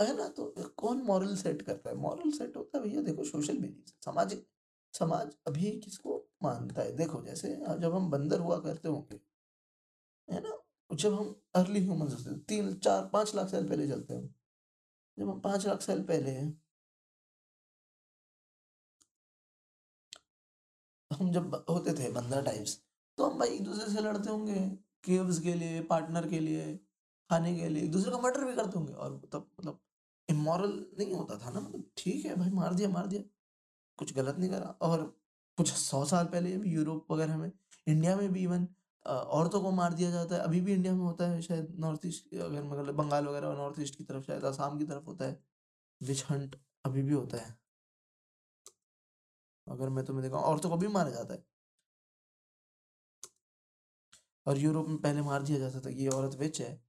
है ना? तो कौन मॉरल सेट करता है? मॉरल सेट होता है भैया देखो सोशल बेसिस सामाजिक समाज अभी किसको मानता है? देखो जैसे जब हम बंदर हुआ करते होंगे है ना? जब हम अर्ली ह्यूमन्स होते थे 3, 4, 5 लाख साल पहले चलते हैं जब हम 5 लाख साल पहले हैं हम जब होते थे बंदर टाइप्स, तो हम भाई एक-दूसरे से लड़ते होंगे, केव्स के लिए, पार्टनर के लिए, खाने के लिए, एक-दूसरे का मर्डर भी करते होंगे और तब मतलब इमोरल नहीं होता था ना मतलब ठीक है भाई मार दिया, मार दिया, कुछ गलत नहीं करा और कुछ सौ साल पहले भी यूरोप वगैरह में, इंडिया में भी इवन औरतों को मार दिया जाता है, अभी भी इंडिया में होता है शायद नॉर्थ ईस्ट अगर मतलब बंगाल वगैरह और नॉर्थ ईस्ट की तरफ़ शायद आसाम की तरफ़ होता है, विच हंट अभी भी होता है। अगर मैं तुम्हें देखा औरतों को भी मारा जाता है। और यूरोप में पहले मार दिया जाता था कि ये औरत विच है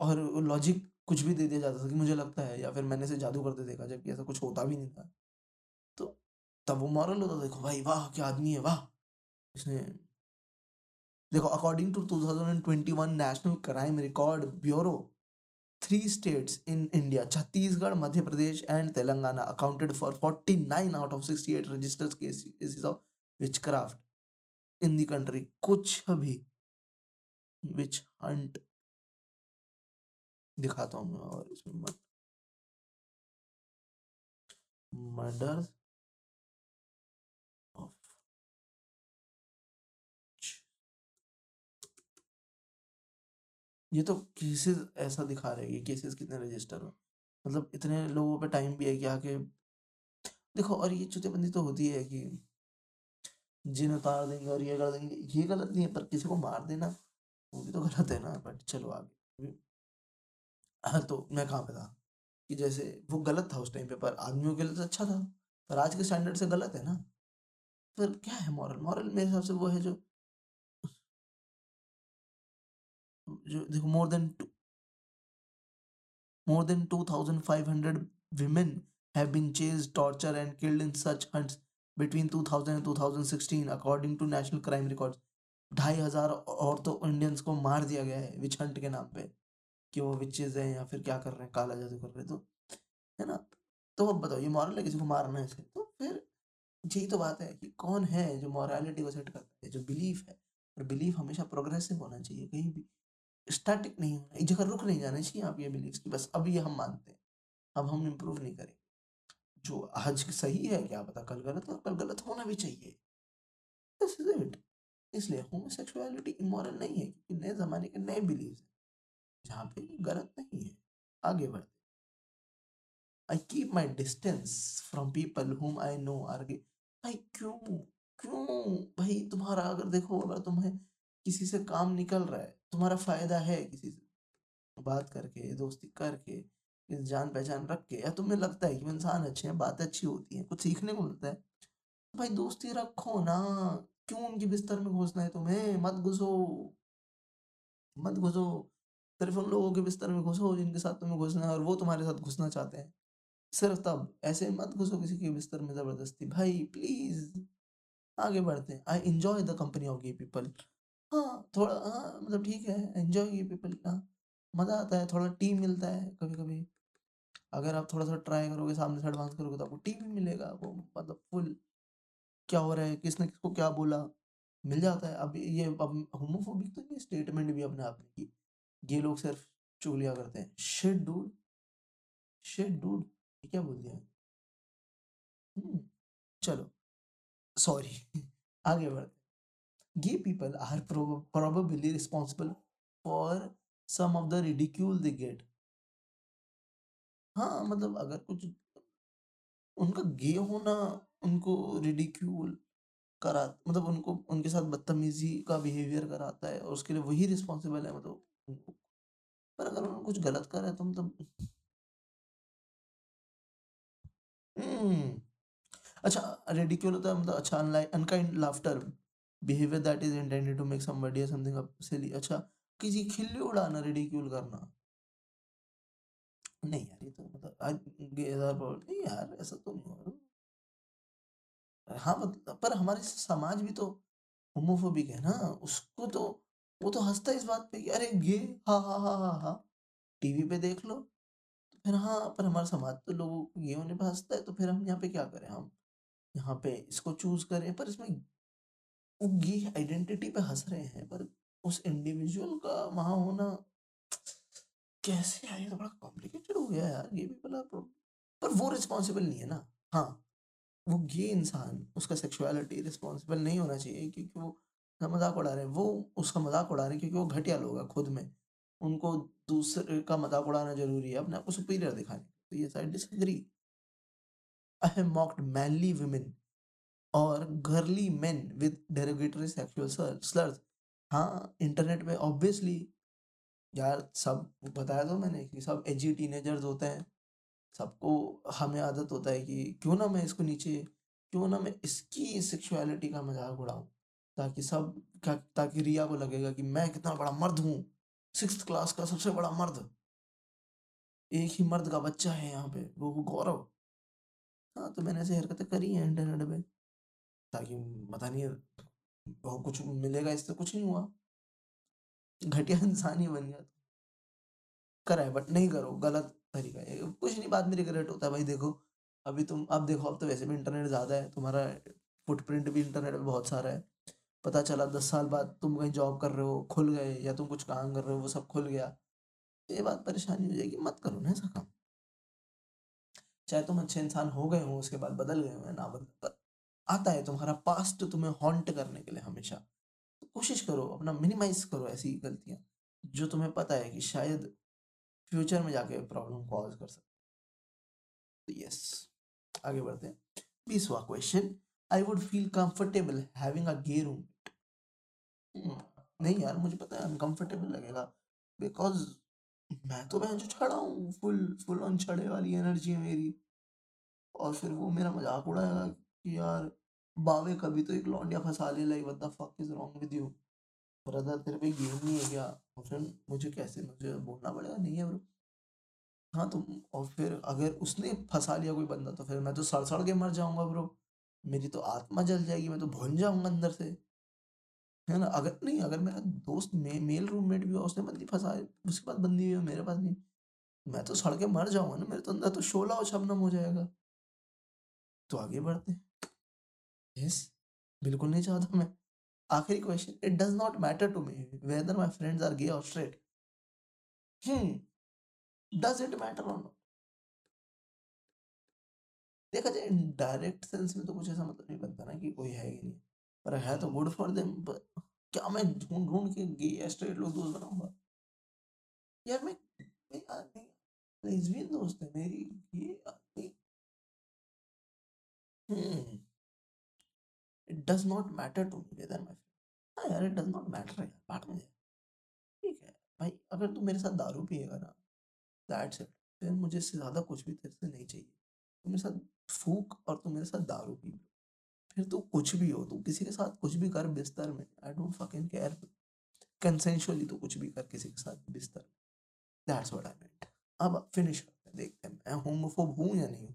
और लॉजिक कुछ भी दे दिया जाता था कि मुझे लगता है या फिर मैंने इसे जादू करते देखा जबकि ऐसा कुछ होता भी नहीं था। तब वो मॉरल होता देखो भाई वाह! क्या आदमी है वाह! इसने देखो according to 2021 National Crime Record Bureau, 3 states in India Chhattisgarh, Madhya Pradesh and Telangana accounted for 49 out of 68 registered case cases of witchcraft in the country कुछ भी विच हंट दिखाता हूँ मैं और इसमें मत ये तो केसेस ऐसा दिखा रहे हैं केसेस कितने रजिस्टर हो। मतलब इतने लोगों पे टाइम भी है कि आके देखो, और ये चुतियाबंदी तो होती है कि जिन उतार देंगे और ये कर देंगे, ये गलत नहीं है, पर किसी को मार देना, वो भी तो गलत है ना बट चलो आगे। हाँ तो मैं कहाँ पे था कि जैसे वो गलत था उस टाइम पे, पर आदमियों के लिए तो अच्छा था, पर आज के स्टैंडर्ड से गलत है ना। फिर क्या है मॉरल मॉरल मेरे हिसाब से वो है जो जो देखो more than more than 2500 women have been chased, tortured and killed in such hunts between 2000 and 2016 according to national crime records. ढाई हज़ार औरतों इंडियंस को मार दिया गया है विच हंट के नाम पे कि वो विचेज हैं या फिर क्या कर रहे हैं, काला जादू कर रहे हैं तो है ना? तो अब बताओ, ये मॉरल है किसी को मारना है तो फिर यही तो बात है कि कौन है जो मॉरलिटी को सेट करता है, जो बिलीफ है? और बिलीफ हमेशा प्रोग्रेसिव होना चाहिए, कहीं भी। स्टैटिक नहीं होना एक जगह रुक नहीं जाना चाहिए आप ये बिलीव्स कि। बस अब ये हम मानते हैं। अब हम इम्प्रूव नहीं करेंगे। जो आज सही है, क्या पता कल गलत हो? कल गलत होना भी चाहिए। दिस इज़ इट इसलिए होमोसेक्सुअलिटी इमोरल नहीं है, क्योंकि नए जमाने के नए बिलीव हैं। जहाँ पे गलत नहीं है। आगे बढ़ते I keep my distance from people whom I know are भाई क्यों? क्यों? भाई तुम्हारा अगर देखो, अगर तुम्हें किसी से काम निकल रहा है तुम्हारा फ़ायदा है किसी से, बात करके, दोस्ती करके जान पहचान रख के, या तुम्हें लगता है कि इंसान अच्छे हैं, बातें अच्छी होती हैं, कुछ सीखने को मिलता है तो भाई दोस्ती रखो ना, क्यों उनके बिस्तर में घुसना है तुम्हें? मत घुसो। मत घुसो। सिर्फ़ उन लोगों के बिस्तर में घुसो जिनके साथ तुम्हें घुसना है और वो तुम्हारे साथ घुसना चाहते हैं। सिर्फ़ तब, ऐसे मत घुसो किसी के बिस्तर में ज़बरदस्ती। भाई, प्लीज़, आगे बढ़ते हैं। I enjoy the company of gay people हाँ थोड़ा हाँ मतलब ठीक है एंजॉय गे पीपल हाँ मज़ा आता है थोड़ा टीम मिलता है कभी कभी अगर आप थोड़ा सा ट्राई करोगे सामने से एडवांस करोगे तो आपको टीम भी मिलेगा वो मतलब फुल क्या हो रहा है किसने किसको क्या बोला मिल जाता है। अब ये अब होमोफोबिक तो नहीं स्टेटमेंट भी अपने आप में की ये लोग सिर्फ़ चुगलियाँ करते हैं। शिट डूड शिट डूड ये क्या बोल दिया हम्म, चलो सॉरी आगे बढ़ gay people are prob- probably responsible for some of the ridicule they get. हाँ मतलब अगर कुछ उनका गे होना, उनको रिडिक्यूल करा मतलब उनको, उनके साथ बदतमीजी का बिहेवियर कराता है और उसके लिए वही रिस्पॉन्सिबल है मतलब उनको। पर अगर उन्होंने कुछ गलत करा है तो मतलब हम्म। अच्छा रेडिक्यूल होता है मतलब अच्छा unkind laughter behaviour that is intended to make somebody या समथिंग अप सिली अच्छा किसी खिल्ली उड़ाना रिडिक्यूल करना। नहीं यार, ये तो मतलब नहीं यार, ऐसा तो नहीं हो हाँ मतलब पर हमारे समाज भी तो होमोफोबिक है ना, उसको तो वो तो हंसता इस बात पे कि अरे ये, हा हा हा हा हा टीवी पे देख लो। तो फिर हाँ पर हमारा समाज तो लोगों को ये होने पे हंसता है तो फिर हम यहाँ पे क्या करें? हम यहाँ पे इसको चूज़ करें, पर इसमें ये आइडेंटिटी पे हंस रहे हैं, पर उस इंडिविजुअल का वहाँ होना कैसे यार, ये तो बड़ा कॉम्प्लिकेटेड हो गया यार, ये भी बड़ा पर वो रिस्पॉन्सिबल नहीं है ना। हाँ वो ये इंसान, उसका सेक्सुअलिटी रिस्पॉन्सिबल नहीं होना चाहिए, क्योंकि वो मज़ाक उड़ा रहे हैं, वो उसका मज़ाक उड़ा रहे हैं, क्योंकि वो घटिया लोग है खुद में। उनको दूसरे का मज़ाक उड़ाना ज़रूरी है, अपने आप को सुपीरियर दिखाने तो ये side disagree I have mocked manly women. और girly men with derogatory sexual slurs. हाँ इंटरनेट पे ऑब्वियसली यार सब, बताया तो मैंने कि सब एजी टीनेजर्स होते हैं। सबको हमें आदत होता है कि क्यों ना मैं इसको नीचे, क्यों ना मैं इसकी सेक्सुअलिटी का मज़ाक उड़ाऊँ, ताकि सब ताकि रिया को लगेगा कि मैं कितना बड़ा मर्द हूँ। सिक्स क्लास का सबसे बड़ा मर्द। एक ही मर्द का बच्चा है यहाँ पे, वो गौरव। हाँ तो मैंने ऐसी हरकतें करी हैं इंटरनेट पे। ताकि पता नहीं बहुत कुछ मिलेगा इससे कुछ नहीं हुआ। घटिया इंसान ही बन गया तो करा बट नहीं करो, गलत तरीका है। कुछ नहीं, बाद में रिग्रेट होता है, भाई देखो, अभी तुम, अब देखो, अब तो वैसे भी इंटरनेट ज़्यादा है, तुम्हारा फुटप्रिंट भी इंटरनेट पे बहुत सारा है। पता चला दस साल बाद तुम कहीं जॉब कर रहे हो, खुल गए, या तुम कुछ काम कर रहे हो, वो सब खुल गया। ये बात परेशानी हो जाएगी, मत करो ना ऐसा काम। चाहे तुम अच्छे इंसान हो गए हो, उसके बाद बदल गए हो ना बदल पर आता है तुम्हारा पास्ट तुम्हें हॉन्ट करने के लिए हमेशा। तो कोशिश करो, अपना मिनिमाइज करो ऐसी गलतियाँ, जो तुम्हें पता है कि शायद फ्यूचर में जाके प्रॉब्लम कॉज कर सकते तो यस आगे बढ़ते हैं। बीसवा question I would feel comfortable having a gay room नहीं यार, मुझे पता है अनकंफर्टेबल लगेगा। बिकॉज़ मैं तो मैं जो छड़ा हूँ फुल फुल ऑन छड़े वाली एनर्जी है मेरी। और फिर वो मेरा मज़ाक उड़ाएगा। कि यार बावे कभी तो एक लौंडिया फंसा ले like what the fuck is wrong with you brother तेरे पे गेम नहीं है क्या? और मुझे कैसे मुझे बोलना पड़ेगा? नहीं है ब्रो हाँ तो और फिर अगर उसने फंसा लिया कोई बंदा तो फिर मैं तो सड़ सड़ के मर जाऊँगा ब्रो मेरी तो आत्मा जल जाएगी मैं तो भूल जाऊँगा अंदर से। है ना? अगर नहीं अगर मेरा दोस्त मे, मेल रूममेट भी हो उसने बंदी फंसा उसके पास बंदी हुई मेरे पास नहीं। मैं तो सड़ के मर जाऊँगा ना मेरे तो अंदर तो शोला और शबनम हो जाएगा। तो आगे बढ़ते यस बिल्कुल नहीं चाहता मैं। आखिरी question it does not matter to me whether my friends are gay और straight does it matter not देखा जाए डायरेक्ट सेंस में तो कुछ ऐसा मतलब नहीं बनता ना कि कोई है ही नहीं। पर है तो गुड फॉर देम क्या मैं ढूंढ ढूंढ के गे या स्ट्रेट लोग दोस्त बनाऊँगा? यार मैं लेस्बियन दोस्त है मेरी, ये आदमी हम्म it does not matter to me whether my हाँ यार इट डज नॉट मैटर यार, बात में ठीक है, भाई, अगर तू मेरे साथ दारू पिएगा ना दैट्स इट फिर मुझे इससे ज़्यादा कुछ भी तेरे से नहीं चाहिए। तू मेरे साथ फूक और तू मेरे साथ दारू पी फिर तू कुछ भी हो, तू किसी के साथ कुछ भी कर बिस्तर में I don't fucking care consensually तू कुछ भी कर किसी के साथ बिस्तर में। दैट्स व्हाट आई मेंट अब फिनिश करते हैं, देखते हैं, मैं होमोफोब हूँ या नहीं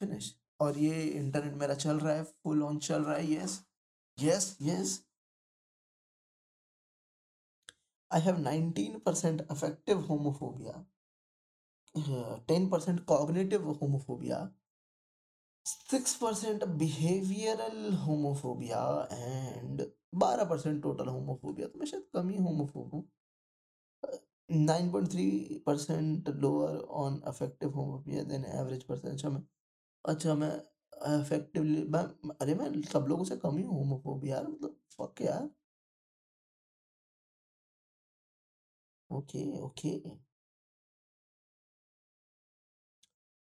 फिनिश और ये इंटरनेट मेरा चल रहा है फुल ऑन चल रहा है yes yes yes I have nineteen percent affective homophobia ten percent cognitive homophobia six percent behavioural homophobia and बारह परसेंट टोटल होमोफोबिया तो मैं शायद कम ही होमोफोब हूँ। Nine point three percent lower on affective homophobia than average percent अच्छा मैं अच्छा मैं effectively मैं, अरे, मैं सब लोगों से कम ही हूँ homophobe यार मतलब fuck यार। ओके ओके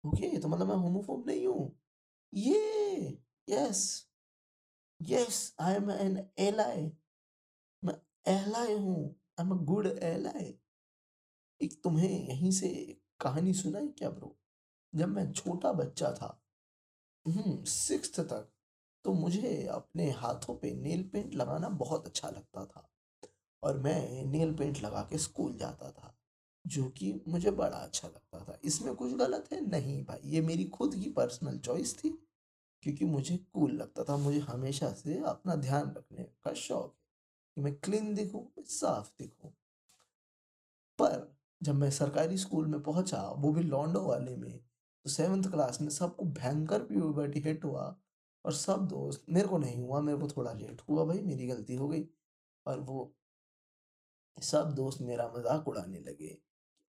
ओके तो मतलब मैं होमोफोब नहीं हूँ। ये yes yes I am an ally मैं एलाई हूँ I am a good ally एक तुम्हें यहीं से कहानी सुनाई क्या ब्रो जब मैं छोटा बच्चा था हम्म सिक्स तक तो मुझे अपने हाथों पे नेल पेंट लगाना बहुत अच्छा लगता था। और मैं नेल पेंट लगा के स्कूल जाता था, जो कि मुझे बड़ा अच्छा लगता था। इसमें कुछ गलत है? नहीं भाई, ये मेरी खुद की पर्सनल चॉइस थी, क्योंकि मुझे कूल लगता था। मुझे हमेशा से अपना ध्यान रखने का शौक है कि मैं क्लीन दिखूँ साफ़ दिखूँ। पर जब मैं सरकारी स्कूल में पहुँचा, वो भी लॉन्डो वाले में तो सेवन्थ क्लास में सबको भयंकर प्यूबर्टी हिट हुआ और सब दोस्त, मेरे को नहीं हुआ, मेरे को थोड़ा लेट हुआ भाई, मेरी गलती हो गई। और वो सब दोस्त मेरा मज़ाक उड़ाने लगे।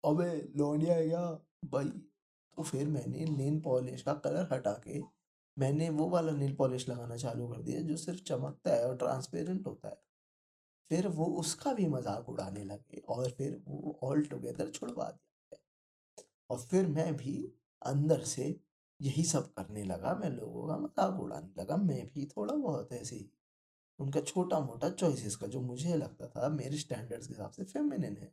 अबे लौंडिया क्या? भाई तो फिर मैंने नेल पॉलिश का कलर हटा के मैंने वो वाला नेल पॉलिश लगाना चालू कर दिया, जो सिर्फ़ चमकता है और ट्रांसपेरेंट होता है। फिर वो उसका भी मज़ाक उड़ाने लगे और फिर वो ऑल टुगेदर छुड़वा दिया। और फिर मैं भी अंदर से यही सब करने लगा, मैं लोगों का मज़ाक उड़ाने लगा, मैं भी थोड़ा बहुत ऐसे ही उनका छोटा मोटा चॉइसेस का, जो मुझे लगता था मेरे स्टैंडर्ड्स के हिसाब से फेमिनिन है।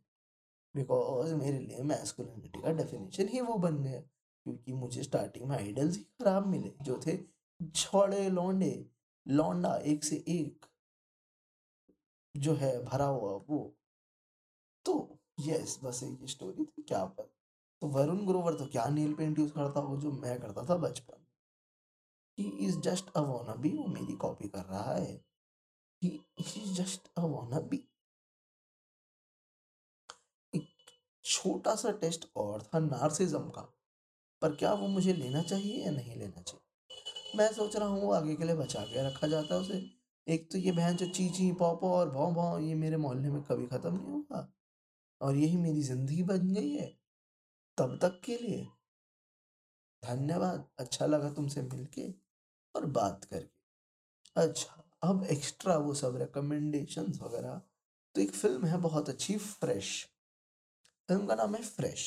बिकॉज़ मेरे लिए मैस्कुलिनिटी का डेफिनेशन ही वो बन गया, क्योंकि मुझे स्टार्टिंग में आइडल्स ही खराब मिले, जो थे छोड़े लौंडे, लौंडा, एक से एक जो है, भरा हुआ वो। तो यस बस एक स्टोरी थी, क्या पर तो वरुण ग्रोवर तो क्या नील पेंट यूज़ करता वो जो मैं करता था बचपन he is just a bee वो मेरी कॉपी कर रहा है। He is just a bee छोटा सा टेस्ट और था नार्सिज्म का। पर क्या वो मुझे लेना चाहिए या नहीं लेना चाहिए? मैं सोच रहा हूँ आगे के लिए बचा के रखा जाता है उसे। एक तो ये बहन जो ची ची पौ पौ और भाव भाव ये मेरे मोहल्ले में कभी ख़त्म नहीं होगा और यही मेरी ज़िंदगी बन गई है। तब तक के लिए। धन्यवाद अच्छा लगा तुमसे मिलके और बात करके। अच्छा अब एक्स्ट्रा वो सब रिकमेंडेशन वगैरह तो एक फ़िल्म है बहुत अच्छी फ्रेश फ़िल्म का नाम है फ्रेश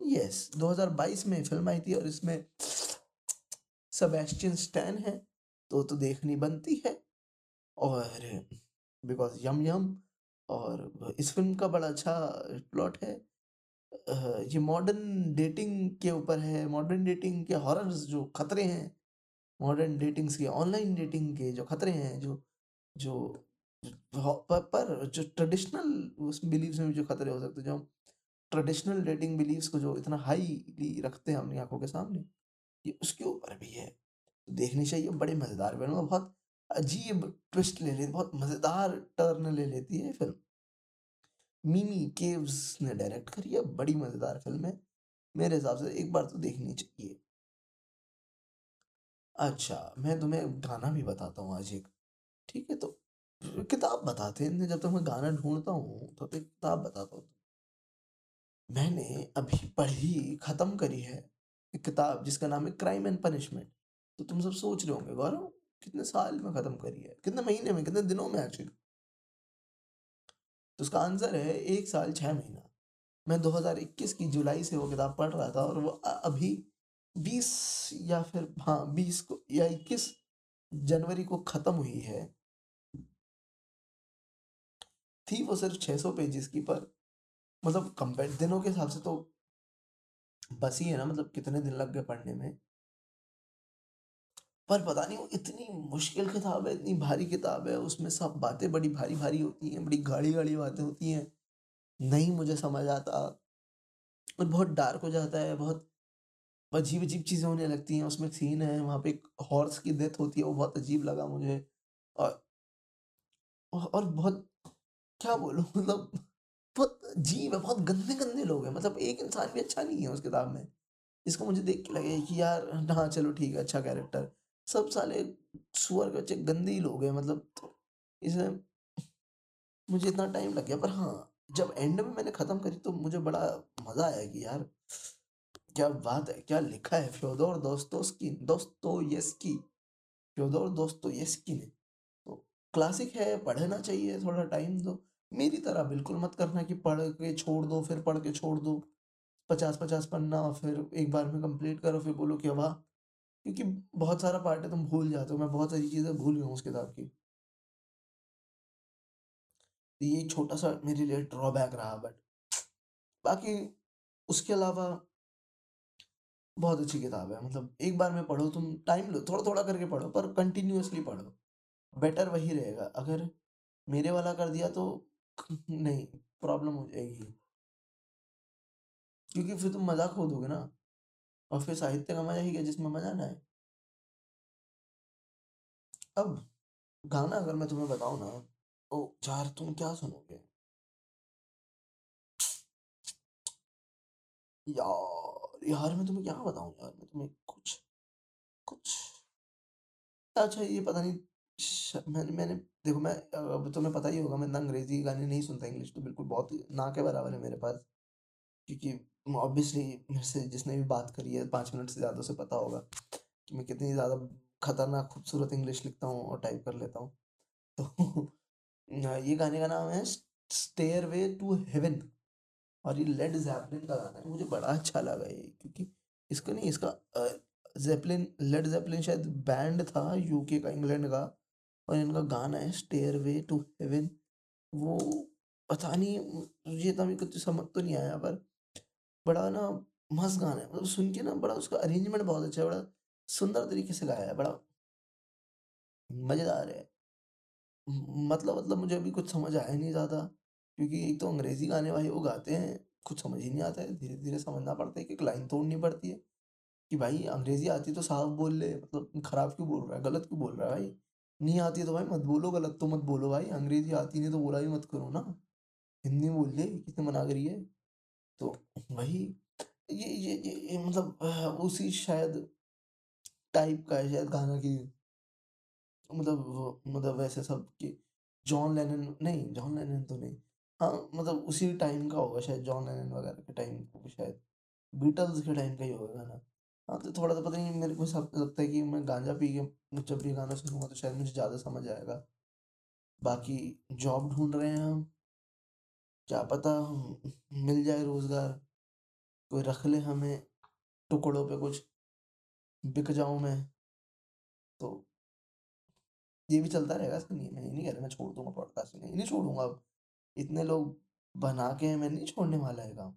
यस 2022 में फ़िल्म आई थी और इसमें सबेस्टियन स्टैन है तो तो देखनी बनती है। और बिकॉज़ यम यम और इस फ़िल्म का बड़ा अच्छा प्लॉट है। ये मॉडर्न डेटिंग के ऊपर है मॉडर्न डेटिंग के हॉरर्स जो खतरे हैं मॉडर्न डेटिंग्स के ऑनलाइन डेटिंग के जो खतरे हैं जो जो पर, पर जो ट्रेडिशनल उस बिलीव्स में भी जो खतरे हो सकते हैं जो हम ट्रेडिशनल डेटिंग बिलीव्स को जो इतना हाईली रखते हैं अपनी आँखों के सामने ये उसके ऊपर भी है। देखनी चाहिए बड़े मज़ेदार फ़िल्म बहुत अजीब ट्विस्ट ले लेती बहुत मज़ेदार टर्न ले लेती है फ़िल्म मिमी केव्स ने डायरेक्ट करी है, बड़ी मज़ेदार फ़िल्म है। मेरे हिसाब से एक बार तो देखनी चाहिए। अच्छा मैं तुम्हें गाना भी बताता हूँ आज एक। ठीक है तो किताब बताते हैं, जब तक मैं गाना ढूंढता हूँ तो एक किताब बताता हूँ। मैंने अभी पढ़ी, खत्म करी है एक किताब जिसका नाम है क्राइम एंड पनिशमेंट तो तुम सब सोच रहे होंगे, गौरव, कितने साल में खत्म करी है? कितने महीने में, कितने दिनों में एक्चुअली तो उसका आंसर है एक साल, छह महीना। मैं 2021 की जुलाई से वो किताब पढ़ रहा था और वो अभी 20 या फिर हाँ 20 को या 21 जनवरी को ख़त्म हुई है। थी वो सिर्फ़ 600 पेजेस की, पर मतलब कंपेयर दिनों के हिसाब से तो बस ही है ना मतलब कितने दिन लग गए पढ़ने में। पर पता नहीं वो इतनी मुश्किल किताब है, इतनी भारी किताब है, उसमें सब बातें बड़ी भारी भारी होती हैं, बड़ी गाढ़ी गाढ़ी बातें होती हैं। नहीं मुझे समझ आता और बहुत डार्क हो जाता है, बहुत अजीब अजीब चीज़ें होने लगती हैं। उसमें सीन है, वहाँ पे एक हॉर्स की डेथ होती है, वो बहुत अजीब लगा मुझे। और और बहुत, क्या बोलूँ मतलब बहुत अजीब है, बहुत गंदे गंदे लोग हैं। मतलब एक इंसान भी अच्छा नहीं है उस किताब में। इसको मुझे देख के लगे कि यार हाँ चलो ठीक है अच्छा कैरेक्टर सब साले सुअर के बच्चे गंदे ही लोग हैं मतलब तो इसे मुझे इतना टाइम लग गया, पर हाँ जब एंड में मैंने ख़त्म करी तो मुझे बड़ा मज़ा आया कि यार, क्या बात है, क्या लिखा है फ्योदोर दोस्तोस्की दोस्तोयेस्की फ्योदोर दोस्तोयेस्की ने। तो क्लासिक है, पढ़ना चाहिए थोड़ा टाइम दो मेरी तरह बिल्कुल मत करना कि पढ़ के छोड़ दो, फिर पढ़ के छोड़ दो। पचास पचास पन्ना, फिर एक बार में कंप्लीट करो, फिर बोलो कि वाह क्योंकि बहुत सारा पार्ट है, तुम भूल जाते हो। मैं बहुत सारी चीज़ें भूल गया हूँ उस किताब की। तो ये छोटा सा मेरे लिए ड्रॉबैक रहा बट बाकी उसके अलावा बहुत अच्छी किताब है। मतलब एक बार में पढ़ो, तुम टाइम लो थोड़ा थोड़ा करके पढ़ो, पर कंटिन्यूसली पढ़ो। बेटर वही रहेगा। अगर मेरे वाला कर दिया तो नहीं प्रॉब्लम हो जाएगी। क्योंकि फिर तुम मज़ाक खो दोगे ना। और फिर साहित्य का मज़ा ही क्या जिसमें मज़ा ना आए। अब गाना अगर मैं तुम्हें बताऊँ ना, तो यार तुम क्या सुनोगे? यार, यार मैं तुम्हें क्या बताऊँ यार मैं तुम्हें कुछ कुछ अच्छा ये पता नहीं मैंने मैंने देखो मैं अब तुम्हें पता ही होगा मैं इतना अंग्रेज़ी गाने नहीं सुनता, इंग्लिश तो बिल्कुल बहुत ना के बराबर है मेरे पास। क्योंकि ऑब्वियसली मेरे से जिसने भी बात करी है पाँच मिनट से ज़्यादा उसे पता होगा कि मैं कितनी ज़्यादा खतरनाक खूबसूरत इंग्लिश लिखता हूँ और टाइप कर लेता हूँ। तो ये गाने का नाम है स्टेयर वे टू हेवन और ये लेड ज़ेपेलिन का गाना है। मुझे बड़ा अच्छा लगा ये क्योंकि इसका नहीं इसका ज़ेपेलिन लेड ज़ेपेलिन शायद बैंड था यूके का, इंग्लैंड का और इनका गाना है स्टेयर वे टू हेवन। वो पता नहीं मुझे तो अभी कुछ समझ तो नहीं आया पर बड़ा ना मस्त गाना है मतलब सुन के ना बड़ा उसका अरेंजमेंट बहुत अच्छा है, बड़ा सुंदर तरीके से गाया है, बड़ा मज़ेदार है। मतलब मतलब मुझे अभी कुछ समझ आया नहीं ज़्यादा क्योंकि एक तो अंग्रेज़ी गाने भाई वो गाते हैं, कुछ समझ ही नहीं आता है, धीरे-धीरे समझना पड़ता है, कि लाइन तोड़नी पड़ती है कि भाई अंग्रेज़ी आती तो साफ़ बोल ले, मतलब खराब क्यों बोल रहा है, गलत क्यों बोल रहा है भाई? नहीं आती तो भाई मत बोलो, गलत तो मत बोलो भाई, अंग्रेज़ी आती नहीं तो बोला भी मत करो ना, हिंदी बोल ले, किसने मना करी है? तो वही ये ये ये ये मतलब उसी शायद टाइप का है शायद गाना कि मतलब मतलब वैसे सब कि जॉन लेनन नहीं, जॉन लेनन तो नहीं। हाँ, मतलब उसी टाइम का होगा शायद जॉन लेनन वगैरह के टाइम को शायद, बीटल्स के टाइम का ही होगा गाना। हाँ, तो थोड़ा-सा पता नहीं मेरे को सब लगता है कि मैं गांजा पी के जब ये गाना सुनूँगा तो शायद मुझे ज़्यादा समझ आएगा। बाकी जॉब ढूंढ रहे हैं हम, क्या पता मिल जाए रोज़गार, कोई रख ले हमें टुकड़ों पे कुछ, बिक जाऊँ मैं, तो ये भी चलता रहेगा ऐसा नहीं मैं नहीं कह रहा मैं छोड़ दूँगा पॉडकास्ट नहीं, नहीं छोड़ूँगा अब। इतने लोग बना के हैं मैं नहीं छोड़ने वाला है काम।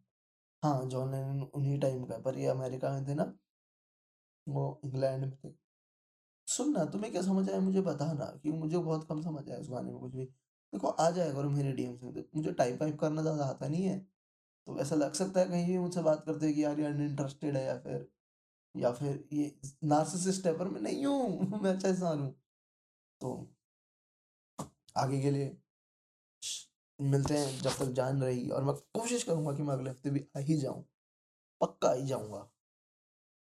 हाँ, जॉन लेनन उन्हीं टाइम का पर ये अमेरिका में थे ना, वो इंग्लैंड में थे। सुनना तुम्हें क्या समझ आया मुझे बताना कि मुझे बहुत कम समझ आया उस गाने में कुछ भी। देखो आ जाएगा करो मेरे डीएम्स में, तो मुझे टाइप वाइप करना ज़्यादा आता नहीं है, तो ऐसा लग सकता है कहीं भी मुझसे बात करते हैं कि यार ये अनइंटरेस्टेड है या फिर या फिर ये नार्सिसिस्ट है, पर मैं नहीं हूँ, मैं अच्छा इंसान हूँ। तो आगे के लिए मिलते हैं जब तक जान रही और मैं कोशिश करूँगा कि मैं अगले हफ़्ते भी आ ही जाऊँ। पक्का आ ही जाऊँगा।